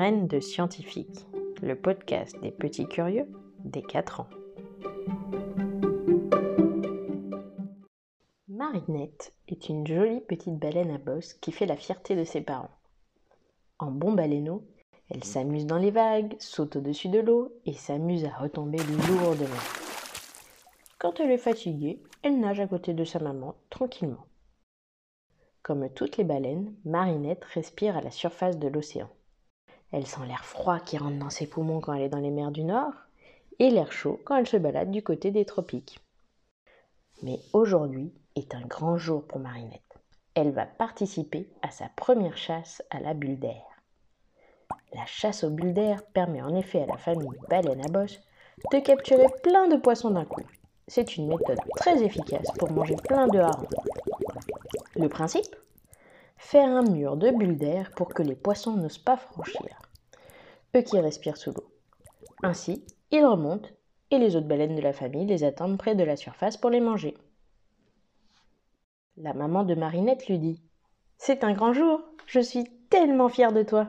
De scientifiques, le podcast des petits curieux des 4 ans. Marinette est une jolie petite baleine à bosse qui fait la fierté de ses parents. En bon baleineau, elle s'amuse dans les vagues, saute au-dessus de l'eau et s'amuse à retomber lourdement. Quand elle est fatiguée, elle nage à côté de sa maman tranquillement. Comme toutes les baleines, Marinette respire à la surface de l'océan. Elle sent l'air froid qui rentre dans ses poumons quand elle est dans les mers du Nord et l'air chaud quand elle se balade du côté des tropiques. Mais aujourd'hui est un grand jour pour Marinette. Elle va participer à sa première chasse à la bulle d'air. La chasse aux bulles d'air permet en effet à la famille baleine à bosse de capturer plein de poissons d'un coup. C'est une méthode très efficace pour manger plein de harengs. Le principe? Faire un mur de bulles d'air pour que les poissons n'osent pas franchir, eux qui respirent sous l'eau. Ainsi, ils remontent et les autres baleines de la famille les attendent près de la surface pour les manger. La maman de Marinette lui dit C'est un grand jour, je suis tellement fière de toi.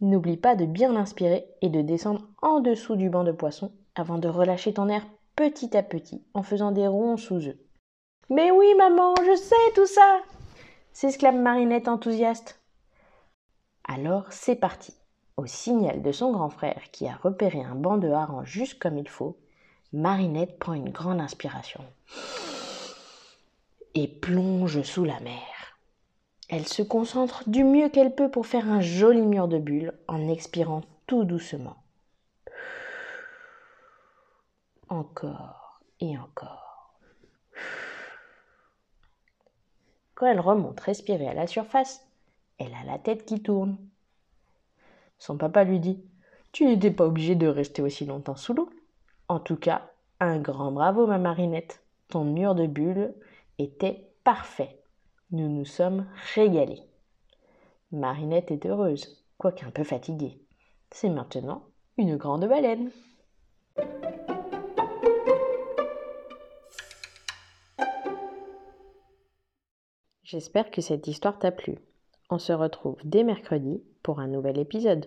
N'oublie pas de bien l'inspirer et de descendre en dessous du banc de poissons avant de relâcher ton air petit à petit en faisant des ronds sous eux. Mais oui, maman, je sais tout ça s'exclame Marinette enthousiaste. Alors c'est parti. Au signal de son grand frère qui a repéré un banc de harengs juste comme il faut, Marinette prend une grande inspiration et plonge sous la mer. Elle se concentre du mieux qu'elle peut pour faire un joli mur de bulles en expirant tout doucement. Encore et encore. Quand elle remonte respirer à la surface, elle a la tête qui tourne. Son papa lui dit Tu n'étais pas obligée de rester aussi longtemps sous l'eau. En tout cas, un grand bravo, ma marinette. Ton mur de bulles était parfait. Nous nous sommes régalés. Marinette est heureuse, quoique un peu fatiguée. C'est maintenant une grande baleine. J'espère que cette histoire t'a plu. On se retrouve dès mercredi pour un nouvel épisode.